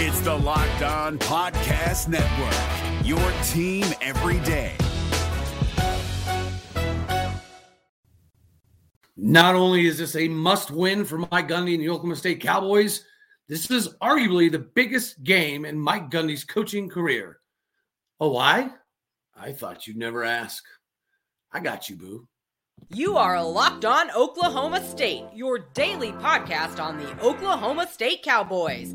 It's the Locked On Podcast Network, your team every day. Not only is this a must win for Mike Gundy and the Oklahoma State Cowboys, this is arguably the biggest game in Mike Gundy's coaching career. Oh, why? I thought you'd never ask. I got you, boo. You are a Locked On Oklahoma State, your daily podcast on the Oklahoma State Cowboys,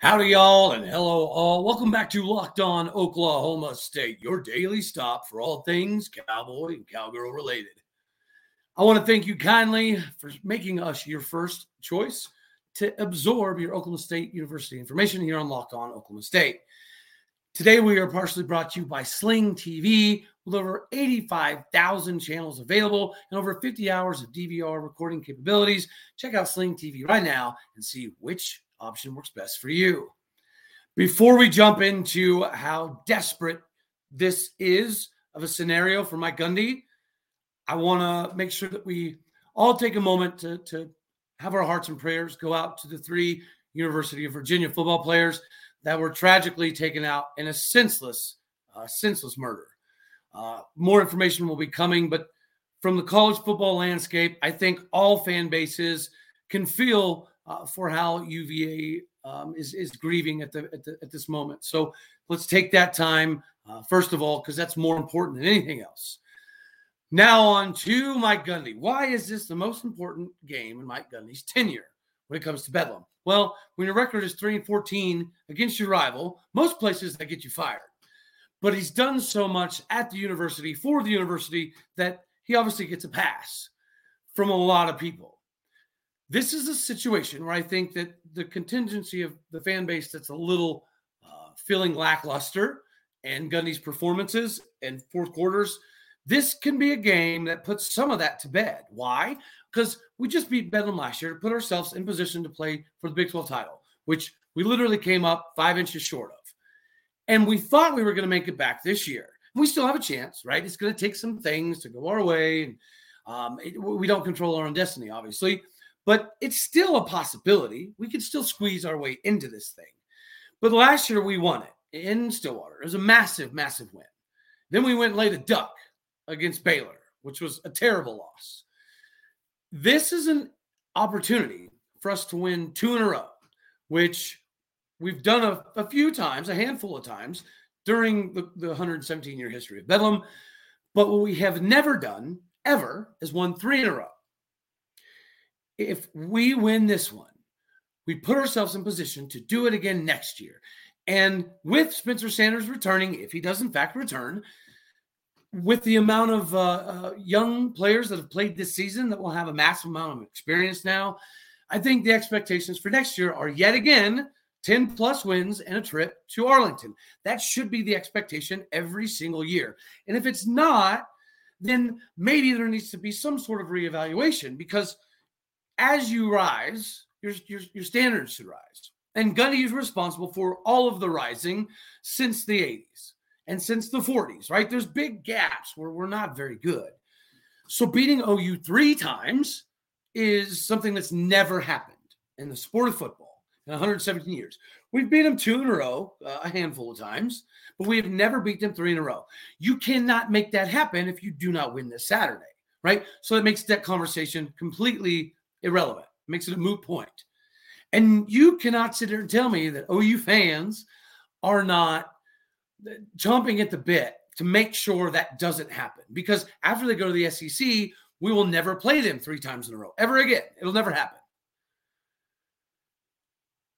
Howdy, y'all, and hello, all. Welcome back to Locked On Oklahoma State, your daily stop for all things cowboy and cowgirl related. I want to thank you kindly for making us your first choice to absorb your Oklahoma State University information here on Locked On Oklahoma State. Today, we are partially brought to you by Sling TV with over 85,000 channels available and over 50 hours of DVR recording capabilities. Check out Sling TV right now and see which option works best for you. Before we jump into how desperate this is of a scenario for Mike Gundy, I want to make sure that we all take a moment to, to have our hearts and prayers go out to the three University of Virginia football players that were tragically taken out in a senseless, uh, senseless murder. Uh, more information will be coming, but from the college football landscape, I think all fan bases can feel uh, for how UVA um, is is grieving at the, at the, at this moment. So let's take that time uh, first of all because that's more important than anything else. Now on to Mike Gundy. Why is this the most important game in Mike Gundy's tenure when it comes to Bedlam? Well, when your record is three and fourteen against your rival, most places that get you fired. But he's done so much at the university for the university that he obviously gets a pass from a lot of people this is a situation where I think that the contingency of the fan base that's a little uh, feeling lackluster and Gundy's performances and fourth quarters, this can be a game that puts some of that to bed. Why? Because we just beat Bedlam last year to put ourselves in position to play for the Big 12 title, which we literally came up five inches short of. And we thought we were going to make it back this year. We still have a chance, right? It's going to take some things to go our way. And um, it, we don't control our own destiny, obviously but it's still a possibility. We could still squeeze our way into this thing. But last year we won it in Stillwater. It was a massive, massive win. Then we went and laid a duck against Baylor, which was a terrible loss. This is an opportunity for us to win two in a row, which we've done a, a few times, a handful of times during the, the 117 year history of Bedlam. But what we have never done ever is won three in a row if we win this one, we put ourselves in position to do it again next year. And with Spencer Sanders returning, if he does in fact return, with the amount of uh, uh, young players that have played this season that will have a massive amount of experience now, I think the expectations for next year are yet again 10 plus wins and a trip to Arlington. That should be the expectation every single year. And if it's not, then maybe there needs to be some sort of reevaluation because – as you rise, your, your, your standards should rise. And Gundy is responsible for all of the rising since the 80s and since the 40s, right? There's big gaps where we're not very good. So beating OU three times is something that's never happened in the sport of football in 117 years. We've beat them two in a row, uh, a handful of times, but we have never beat them three in a row. You cannot make that happen if you do not win this Saturday, right? So it makes that conversation completely irrelevant. makes it a moot point. And you cannot sit there and tell me that OU fans are not jumping at the bit to make sure that doesn't happen. Because after they go to the SEC, we will never play them three times in a row ever again. It'll never happen.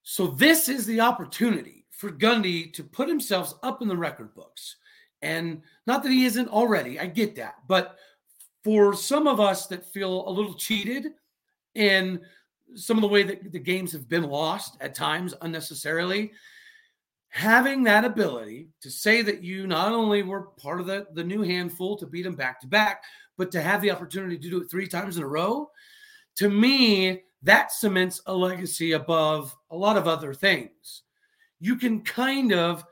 So this is the opportunity for Gundy to put himself up in the record books. And not that he isn't already, I get that. But for some of us that feel a little cheated in some of the way that the games have been lost at times unnecessarily having that ability to say that you not only were part of the, the new handful to beat them back to back but to have the opportunity to do it three times in a row, to me, that cements a legacy above a lot of other things. You can kind of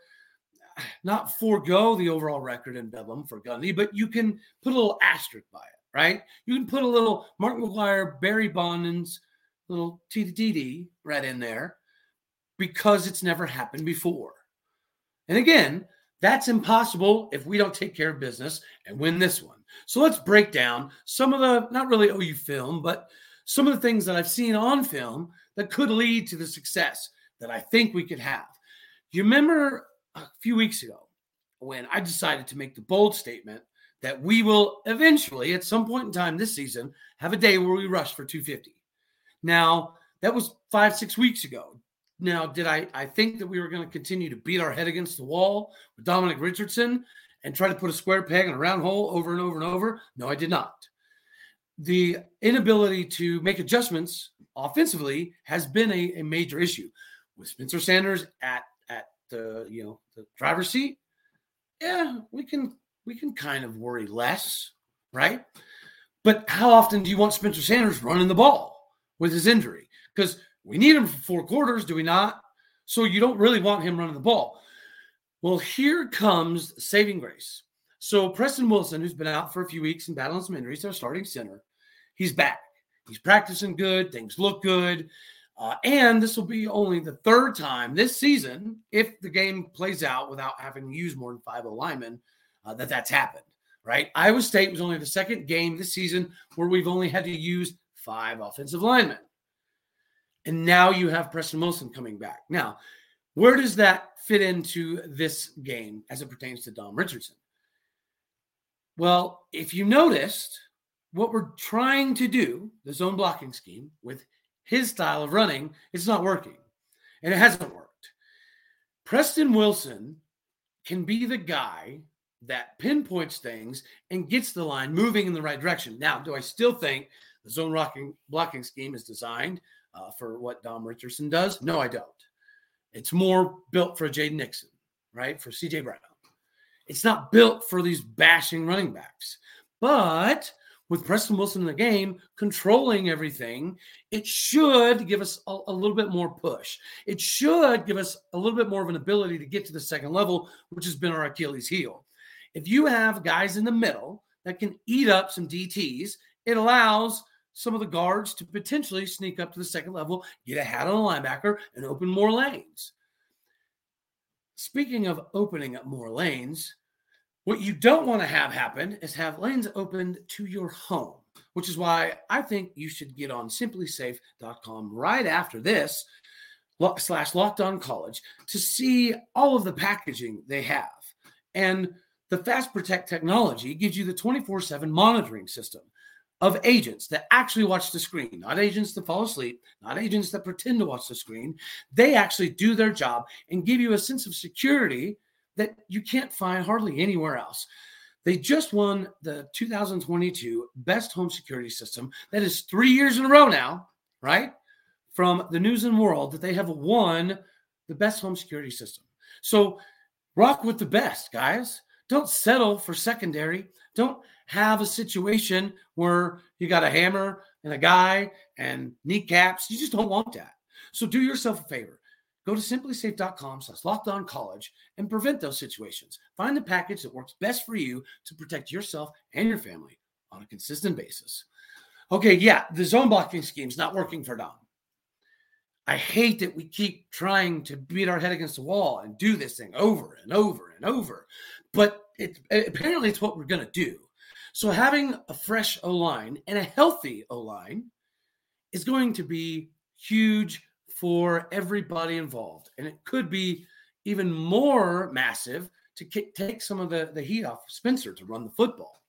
not forego the overall record in Bedlam for Gundy, but you can put a little asterisk by it, right? You can put a little Mark McGwire, Barry Bonds, little TDD right in there because it's never happened before. And again, that's impossible if we don't take care of business and win this one. So let's break down some of the, not really OU film, but some of the things that I've seen on film that could lead to the success that I think we could have. You remember a few weeks ago when I decided to make the bold statement that we will eventually, at some point in time this season, have a day where we rush for 250. Now, that was five, six weeks ago. Now, did I, I think that we were going to continue to beat our head against the wall with Dominic Richardson and try to put a square peg in a round hole over and over and over? No, I did not. The inability to make adjustments offensively has been a, a major issue with Spencer Sanders at at the you know the driver's seat. Yeah, we can we can kind of worry less, right? But how often do you want Spencer Sanders running the ball with his injury? Because we need him for four quarters, do we not? So you don't really want him running the ball. Well, here comes saving grace. So Preston Wilson, who's been out for a few weeks and battling some injuries, our starting center, he's back. He's practicing good. Things look good. Uh, and this will be only the third time this season, if the game plays out without having to use more than five linemen, uh, that that's happened, right? Iowa State was only the second game this season where we've only had to use five offensive linemen. And now you have Preston Wilson coming back. Now, where does that fit into this game as it pertains to Dom Richardson? Well, if you noticed, what we're trying to do, the zone blocking scheme with his style of running, it's not working. And it hasn't worked. Preston Wilson can be the guy that pinpoints things and gets the line moving in the right direction. Now, do I still think the zone blocking blocking scheme is designed uh, for what Dom Richardson does? No, I don't. It's more built for Jaden Nixon, right? For CJ Brown. It's not built for these bashing running backs. But with Preston Wilson in the game, controlling everything, it should give us a, a, little bit more push. It should give us a little bit more of an ability to get to the second level, which has been our Achilles heel. If you have guys in the middle that can eat up some DTs, it allows some of the guards to potentially sneak up to the second level, get a hat on a linebacker, and open more lanes. Speaking of opening up more lanes, what you don't want to have happen is have lanes opened to your home, which is why I think you should get on simplisafe.com right after this slash locked on college to see all of the packaging they have. And the Fast Protect technology gives you the 24 7 monitoring system of agents that actually watch the screen, not agents that fall asleep, not agents that pretend to watch the screen. They actually do their job and give you a sense of security that you can't find hardly anywhere else. They just won the 2022 Best Home Security System. That is three years in a row now, right? From the News and World that they have won the Best Home Security System. So rock with the best, guys. Don't settle for secondary. Don't have a situation where you got a hammer and a guy and kneecaps. You just don't want that. So do yourself a favor. Go to simplisafe.com slash locked on college and prevent those situations. Find the package that works best for you to protect yourself and your family on a consistent basis. Okay, yeah, the zone blocking scheme is not working for Dom. I hate that we keep trying to beat our head against the wall and do this thing over and over and over. But it, apparently, it's what we're going to do. So having a fresh O line and a healthy O line is going to be huge for everybody involved. And it could be even more massive to take some of the, the heat off Spencer to run the football.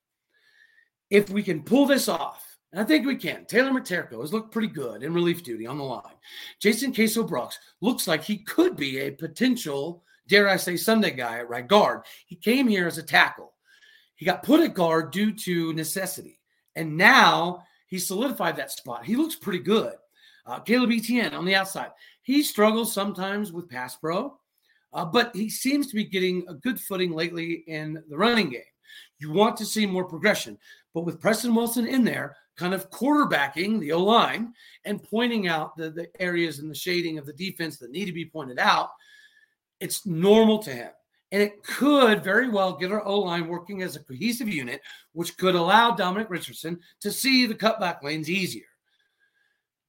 If we can pull this off, and I think we can. Taylor Miterko has looked pretty good in relief duty on the line. Jason Queso Brooks looks like he could be a potential, dare I say, Sunday guy at right guard. He came here as a tackle. He got put at guard due to necessity. And now he solidified that spot. He looks pretty good. Uh, Caleb Etienne on the outside. He struggles sometimes with pass pro, uh, but he seems to be getting a good footing lately in the running game. You want to see more progression. But with Preston Wilson in there, kind of quarterbacking the O line and pointing out the, the areas and the shading of the defense that need to be pointed out, it's normal to him. And it could very well get our O line working as a cohesive unit, which could allow Dominic Richardson to see the cutback lanes easier.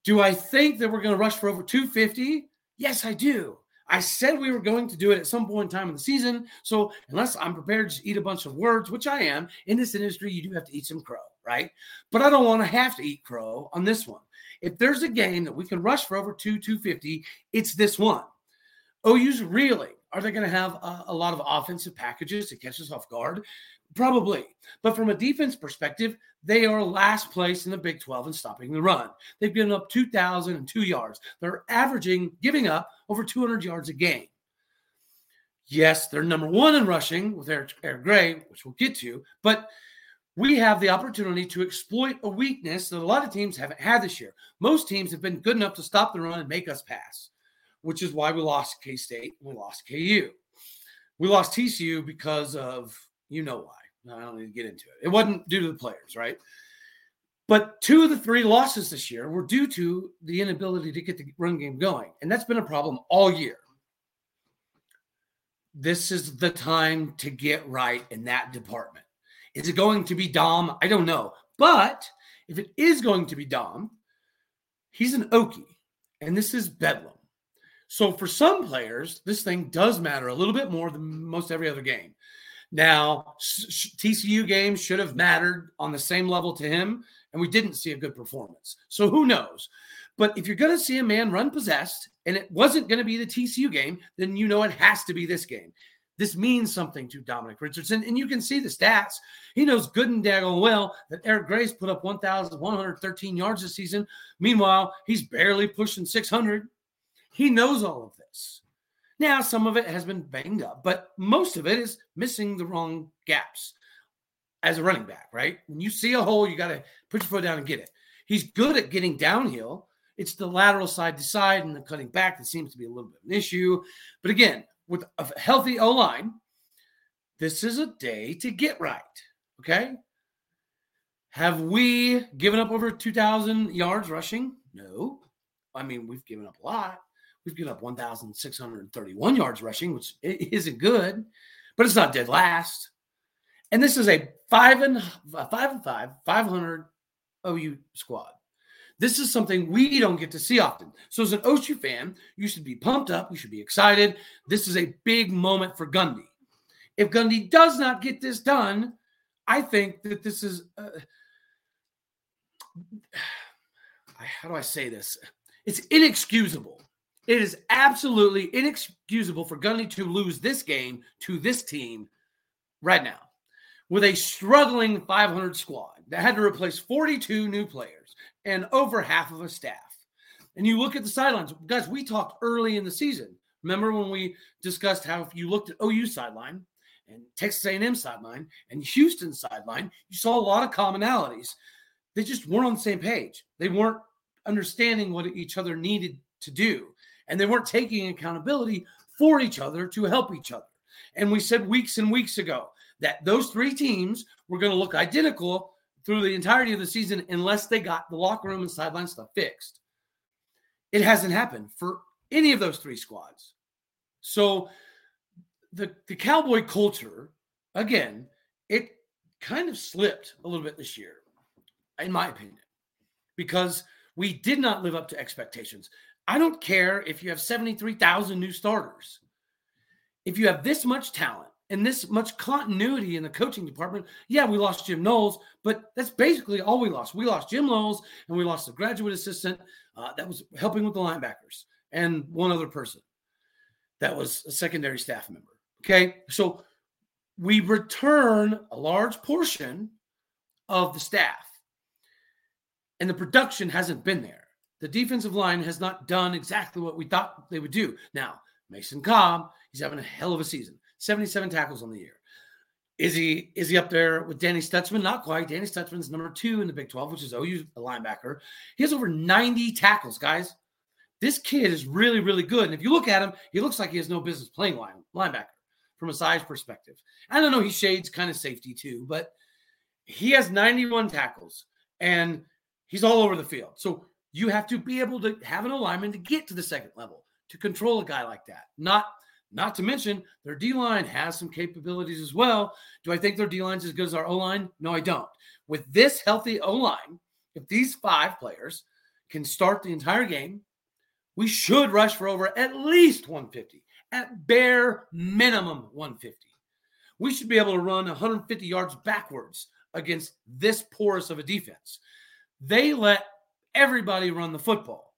Do I think that we're going to rush for over 250? Yes, I do. I said we were going to do it at some point in time in the season. So unless I'm prepared to eat a bunch of words, which I am in this industry, you do have to eat some crow, right? But I don't want to have to eat crow on this one. If there's a game that we can rush for over two, 250, it's this one. OU's really are they going to have a, a, lot of offensive packages to catch us off guard? Probably. But from a defense perspective, they are last place in the Big 12 in stopping the run. They've given up 2,002 yards. They're averaging, giving up over 200 yards a game. Yes, they're number one in rushing with Eric, Eric Gray, which we'll get to, but we have the opportunity to exploit a weakness that a lot of teams haven't had this year. Most teams have been good enough to stop the run and make us pass, which is why we lost K State we lost KU. We lost TCU because of you know why. I don't need to get into it. It wasn't due to the players, right? But two of the three losses this year were due to the inability to get the run game going. And that's been a problem all year. This is the time to get right in that department. Is it going to be Dom? I don't know. But if it is going to be Dom, he's an Okie, and this is Bedlam. So for some players, this thing does matter a little bit more than most every other game. Now, TCU games should have mattered on the same level to him, and we didn't see a good performance. So who knows? But if you're going to see a man run possessed and it wasn't going to be the TCU game, then you know it has to be this game. This means something to Dominic Richardson, and you can see the stats. He knows good and daggone well that Eric Gray's put up 1,113 yards this season. Meanwhile, he's barely pushing 600. He knows all of this. Now, some of it has been banged up, but most of it is missing the wrong gaps as a running back, right? When you see a hole, you got to put your foot down and get it. He's good at getting downhill. It's the lateral side to side and the cutting back that seems to be a little bit of an issue. But again, with a healthy O line, this is a day to get right. Okay. Have we given up over 2,000 yards rushing? No. I mean, we've given up a lot. We've given up 1,631 yards rushing, which isn't good, but it's not dead last. And this is a five and five and five, 500 OU squad. This is something we don't get to see often. So, as an OU fan, you should be pumped up. You should be excited. This is a big moment for Gundy. If Gundy does not get this done, I think that this is. Uh, how do I say this? It's inexcusable it is absolutely inexcusable for Gundy to lose this game to this team right now with a struggling 500 squad that had to replace 42 new players and over half of a staff. And you look at the sidelines, guys, we talked early in the season. Remember when we discussed how if you looked at OU sideline and Texas A&M sideline and Houston sideline, you saw a lot of commonalities. They just weren't on the same page. They weren't understanding what each other needed to do and they weren't taking accountability for each other to help each other. And we said weeks and weeks ago that those three teams were going to look identical through the entirety of the season unless they got the locker room and sideline stuff fixed. It hasn't happened for any of those three squads. So the the cowboy culture, again, it kind of slipped a little bit this year, in my opinion, because we did not live up to expectations. I don't care if you have 73,000 new starters. If you have this much talent and this much continuity in the coaching department, yeah, we lost Jim Knowles, but that's basically all we lost. We lost Jim Knowles and we lost a graduate assistant uh, that was helping with the linebackers and one other person that was a secondary staff member. Okay. So we return a large portion of the staff, and the production hasn't been there the defensive line has not done exactly what we thought they would do. Now, Mason Cobb, he's having a hell of a season. 77 tackles on the year. Is he is he up there with Danny Stutsman? Not quite. Danny Stutsman's number two in the Big 12, which is OU a linebacker. He has over 90 tackles, guys. This kid is really, really good. And if you look at him, he looks like he has no business playing line, linebacker from a size perspective. I don't know, he shades kind of safety too, but he has 91 tackles and he's all over the field. So you have to be able to have an alignment to get to the second level to control a guy like that. Not not to mention their D line has some capabilities as well. Do I think their D line's as good as our O line? No, I don't. With this healthy O line, if these five players can start the entire game, we should rush for over at least 150, at bare minimum 150. We should be able to run 150 yards backwards against this porous of a defense. They let everybody run the football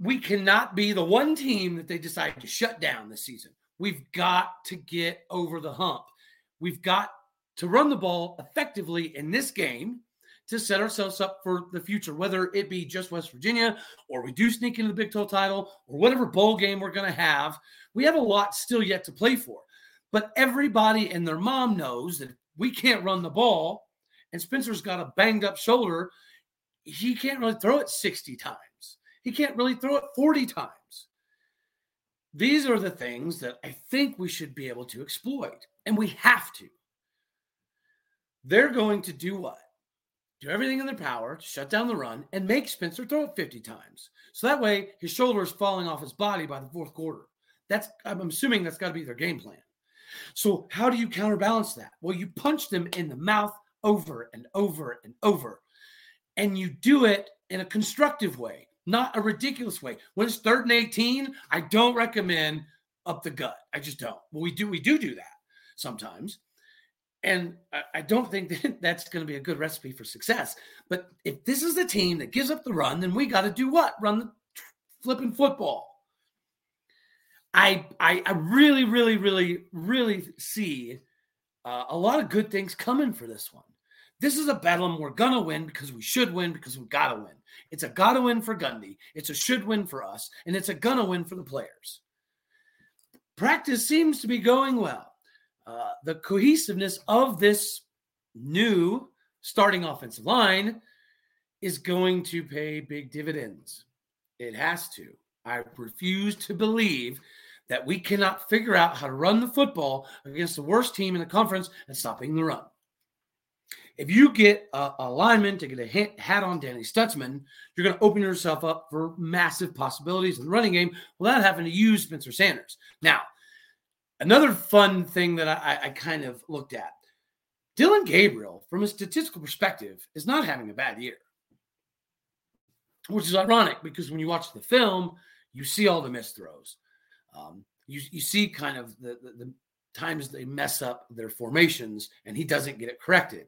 we cannot be the one team that they decide to shut down this season. We've got to get over the hump. We've got to run the ball effectively in this game to set ourselves up for the future, whether it be just West Virginia or we do sneak into the Big 12 title or whatever bowl game we're going to have. We have a lot still yet to play for. But everybody and their mom knows that we can't run the ball, and Spencer's got a banged up shoulder. He can't really throw it 60 times. He can't really throw it 40 times. These are the things that I think we should be able to exploit, and we have to. They're going to do what? Do everything in their power to shut down the run and make Spencer throw it 50 times. So that way his shoulder is falling off his body by the fourth quarter. That's I'm assuming that's got to be their game plan. So how do you counterbalance that? Well, you punch them in the mouth over and over and over. And you do it in a constructive way not a ridiculous way. When it's third and 18, I don't recommend up the gut. I just don't. Well, we do we do do that sometimes. And I, don't think that that's going to be a good recipe for success. But if this is the team that gives up the run, then we got to do what? Run the flipping football. I, I, I really, really, really, really see uh, a lot of good things coming for this one. This is a battle we're gonna win because we should win because we gotta win. It's a gotta win for Gundy. It's a should win for us, and it's a gonna win for the players. Practice seems to be going well. Uh, the cohesiveness of this new starting offensive line is going to pay big dividends. It has to. I refuse to believe that we cannot figure out how to run the football against the worst team in the conference and stopping the run. If you get a, a lineman to get a hit, hat on Danny Stutsman, you're going to open yourself up for massive possibilities in the running game without having to use Spencer Sanders. Now, another fun thing that I, I kind of looked at Dillon Gabriel, from a statistical perspective, is not having a bad year, which is ironic because when you watch the film, you see all the missed throws. Um, you, you see kind of the, the, the times they mess up their formations and he doesn't get it corrected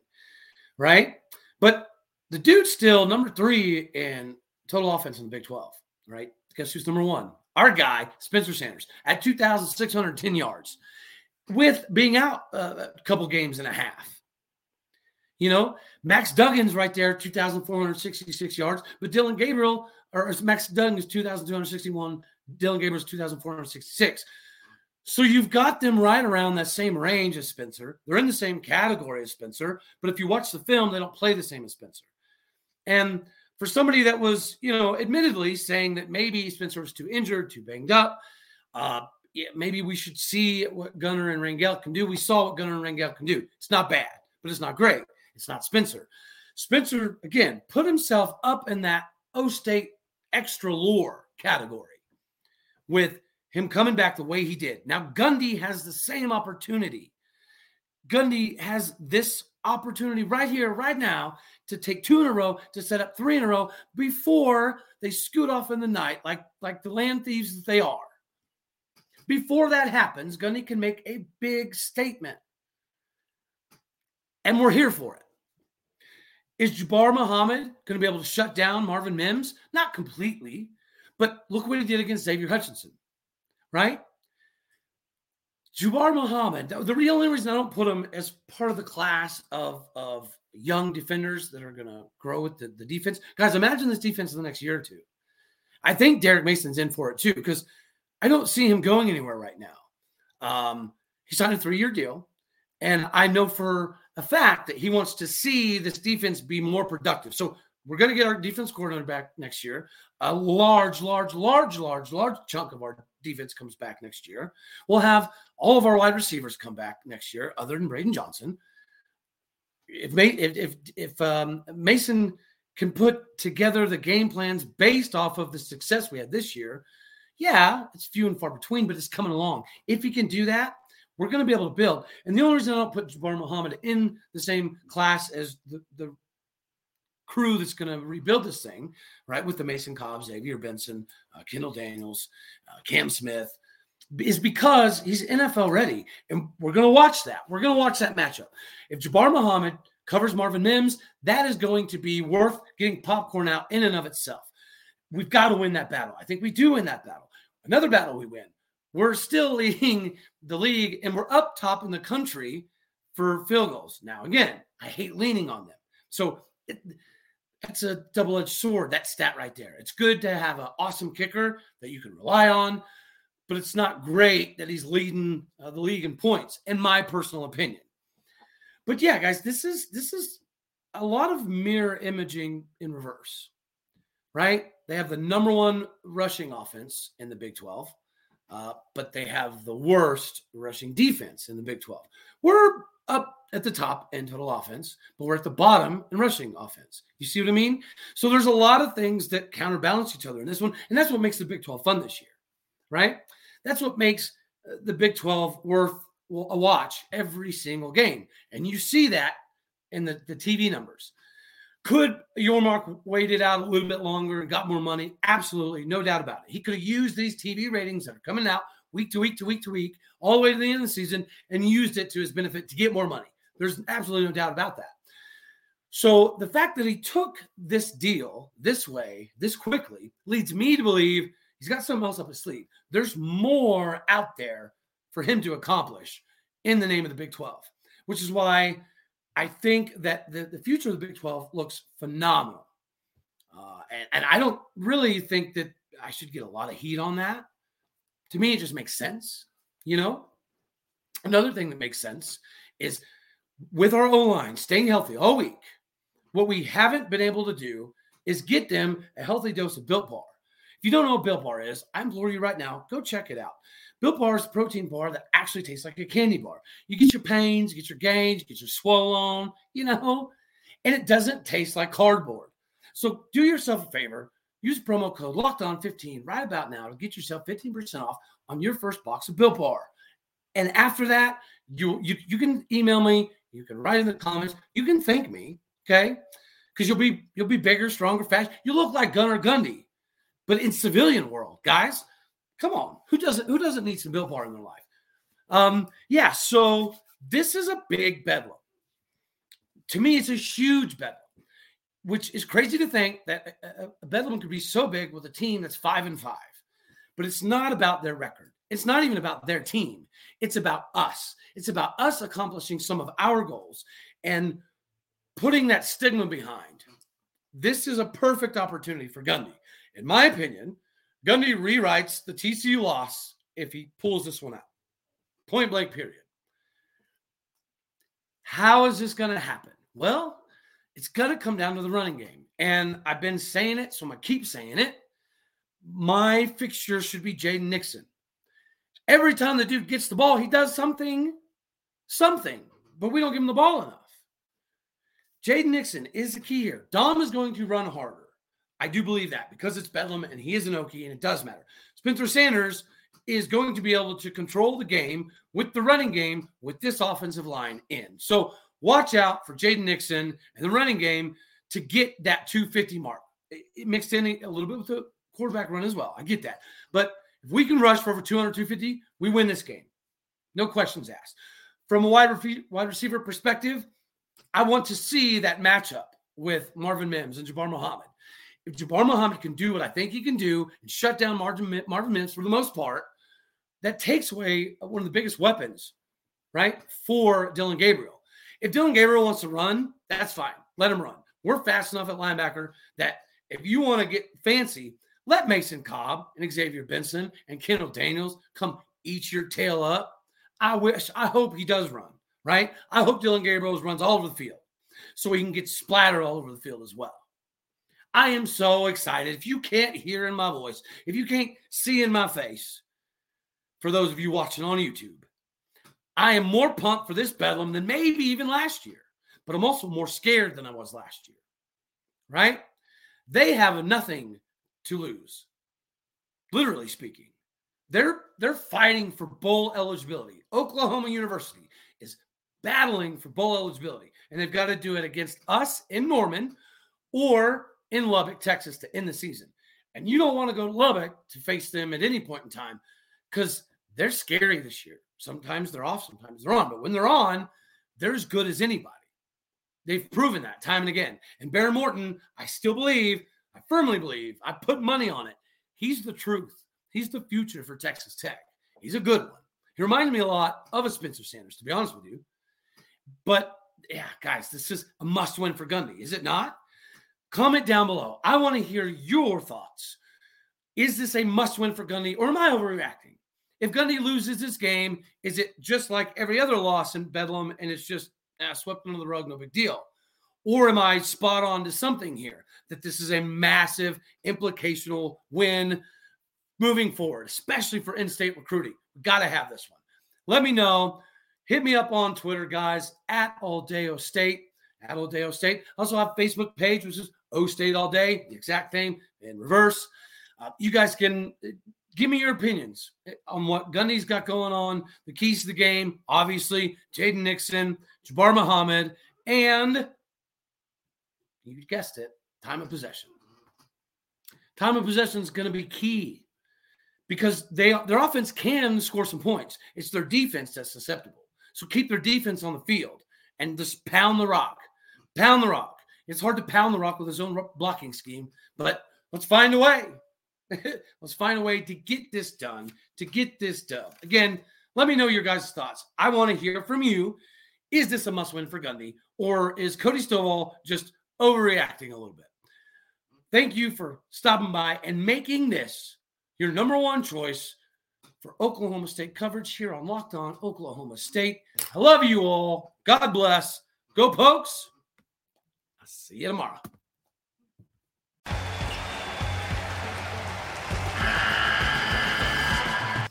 right? But the dude's still number three in total offense in the Big 12, right? Guess who's number one? Our guy, Spencer Sanders, at 2,610 yards, with being out uh, a couple games and a half. You know, Max Duggan's right there, 2,466 yards, but Dillon Gabriel, or Max Duggan is 2,261, Dillon Gabriel's 2,466. So you've got them right around that same range as Spencer. They're in the same category as Spencer, but if you watch the film, they don't play the same as Spencer. And for somebody that was, you know, admittedly saying that maybe Spencer was too injured, too banged up, uh, yeah, maybe we should see what Gunnar and Rangel can do. We saw what Gunnar and Rangel can do. It's not bad, but it's not great. It's not Spencer. Spencer, again, put himself up in that O State extra lore category with him coming back the way he did. Now, Gundy has the same opportunity. Gundy has this opportunity right here, right now, to take two in a row, to set up three in a row before they scoot off in the night, like, like the land thieves that they are. Before that happens, Gundy can make a big statement. And we're here for it. Is Jabbar Muhammad going to be able to shut down Marvin Mims? Not completely, but look what he did against Xavier Hutchinson right? Jabbar Muhammad, the real only reason I don't put him as part of the class of, of young defenders that are going to grow with the, the defense. Guys, imagine this defense in the next year or two. I think Derek Mason's in for it too, because I don't see him going anywhere right now. Um, he signed a three year deal. And I know for a fact that he wants to see this defense be more productive. So we're going to get our defense coordinator back next year. A large, large, large, large, large chunk of our defense comes back next year. We'll have all of our wide receivers come back next year, other than Braydon Johnson. if if if, if um, Mason can put together the game plans based off of the success we had this year, yeah, it's few and far between, but it's coming along. If he can do that, we're going to be able to build. And the only reason I don't put Jabbar Muhammad in the same class as the, the crew that's going to rebuild this thing, right, with the Mason Cobb, Xavier Benson, uh, Kendall Daniels, uh, Cam Smith, is because he's NFL ready. And we're going to watch that. We're going to watch that matchup. If Jabbar Muhammad covers Marvin Mims, that is going to be worth getting popcorn out in and of itself. We've got to win that battle. I think we do win that battle. Another battle we win. We're still leading the league and we're up top in the country for field goals. Now, again, I hate leaning on them. So it, that's a double edged sword, that stat right there. It's good to have an awesome kicker that you can rely on, but it's not great that he's leading uh, the league in points, in my personal opinion. But yeah, guys, this is this is a lot of mirror imaging in reverse, right? They have the number one rushing offense in the Big 12, uh, but they have the worst rushing defense in the Big 12. We're up at the top in total offense, but we're at the bottom in rushing offense. You see what I mean? So there's a lot of things that counterbalance each other in this one, and that's what makes the Big 12 fun this year, right? That's what makes uh, the Big 12 worth a watch every single game. And you see that in the, the TV numbers. Could Yormark waited out a little bit longer and got more money? Absolutely, no doubt about it. He could have used these TV ratings that are coming out week to week to week to week, all the way to the end of the season, and used it to his benefit to get more money. There's absolutely no doubt about that. So the fact that he took this deal this way, this quickly, leads me to believe he's got something else up his sleeve. There's more out there for him to accomplish in the name of the Big 12, which is why I think that the, the future of the Big 12 looks phenomenal. Uh, and, and I don't really think that I should get a lot of heat on that. To me, it just makes sense. You know, another thing that makes sense is with our O line staying healthy all week, what we haven't been able to do is get them a healthy dose of Built Bar. If you don't know what Built Bar is, I implore you right now, go check it out. Built Bar is a protein bar that actually tastes like a candy bar. You get your pains, you get your gains, you get your swollen, you know, and it doesn't taste like cardboard. So do yourself a favor. Use promo code locked on 15 right about now to get yourself 15% off on your first box of Built Bar. And after that, you, you, you can email me, you can write in the comments, you can thank me, okay? Because you'll be you'll be bigger, stronger, faster. You look like Gunnar Gundy, but in civilian world, guys. Come on, who doesn't who doesn't need some Built Bar in their life? Um, yeah, so this is a big bedlam. To me, it's a huge bedlam, which is crazy to think that a, a bedlam could be so big with a team that's five and five. But it's not about their record. It's not even about their team. It's about us. It's about us accomplishing some of our goals and putting that stigma behind. This is a perfect opportunity for Gundy. In my opinion, Gundy rewrites the TCU loss if he pulls this one out. Point blank, period. How is this going to happen? Well, it's going to come down to the running game. And I've been saying it, so I'm going to keep saying it. My fixture should be Jaden Nixon. Every time the dude gets the ball, he does something, something, but we don't give him the ball enough. Jaden Nixon is the key here. Dom is going to run harder. I do believe that because it's Bedlam and he is an Okie and it does matter. Spencer Sanders is going to be able to control the game with the running game with this offensive line in. So watch out for Jaden Nixon and the running game to get that 250 mark. It mixed in a little bit with the quarterback run as well. I get that. But if we can rush for over 200, 250, we win this game. No questions asked. From a wide, wide receiver perspective, I want to see that matchup with Marvin Mims and Jabbar Muhammad if Jabbar Muhammad can do what I think he can do and shut down Marvin, Marvin Mims for the most part, that takes away one of the biggest weapons, right, for Dillon Gabriel. If Dillon Gabriel wants to run, that's fine. Let him run. We're fast enough at linebacker that if you want to get fancy, let Mason Cobb and Xavier Benson and Kendall Daniels come eat your tail up. I wish, I hope he does run, right? I hope Dillon Gabriel runs all over the field so he can get splattered all over the field as well. I am so excited. If you can't hear in my voice, if you can't see in my face, for those of you watching on YouTube, I am more pumped for this Bedlam than maybe even last year. but I'm also more scared than I was last year. Right? They have nothing to lose. Literally speaking. They're they're fighting for bowl eligibility. Oklahoma University is battling for bowl eligibility, and they've got to do it against us in Norman or in Lubbock, Texas, to end the season. And you don't want to go to Lubbock to face them at any point in time because they're scary this year. Sometimes they're off, sometimes they're on, but when they're on, they're as good as anybody. They've proven that time and again. And Behren Morton, I still believe, I firmly believe, I put money on it. He's the truth. He's the future for Texas Tech. He's a good one. He reminds me a lot of a Spencer Sanders, to be honest with you. But yeah, guys, this is a must win for Gundy, is it not? Comment down below. I want to hear your thoughts. Is this a must win for Gundy or am I overreacting? If Gundy loses this game, is it just like every other loss in Bedlam and it's just ah, swept under the rug, no big deal? Or am I spot on to something here that this is a massive implicational win moving forward, especially for in state recruiting? We've got to have this one. Let me know. Hit me up on Twitter, guys, at Aldeo State, at Aldeo State. I Also have Facebook page, which is O State All Day, the exact thing in reverse. Uh, you guys can give me your opinions on what Gundy's got going on, the keys to the game. Obviously, Jaden Nixon, Jabbar Muhammad, and you guessed it, time of possession. Time of possession is going to be key because they their offense can score some points. It's their defense that's susceptible. So keep their defense on the field and just pound the rock. Pound the rock. It's hard to pound the rock with his own blocking scheme, but let's find a way. Let's find a way to get this done, to get this done. Again, let me know your guys' thoughts. I want to hear from you. Is this a must win for Gundy, or is Cody Stovall just overreacting a little bit? Thank you for stopping by and making this your number one choice for Oklahoma State coverage here on Locked On Oklahoma State. I love you all. God bless. Go, Pokes. I'll see you tomorrow.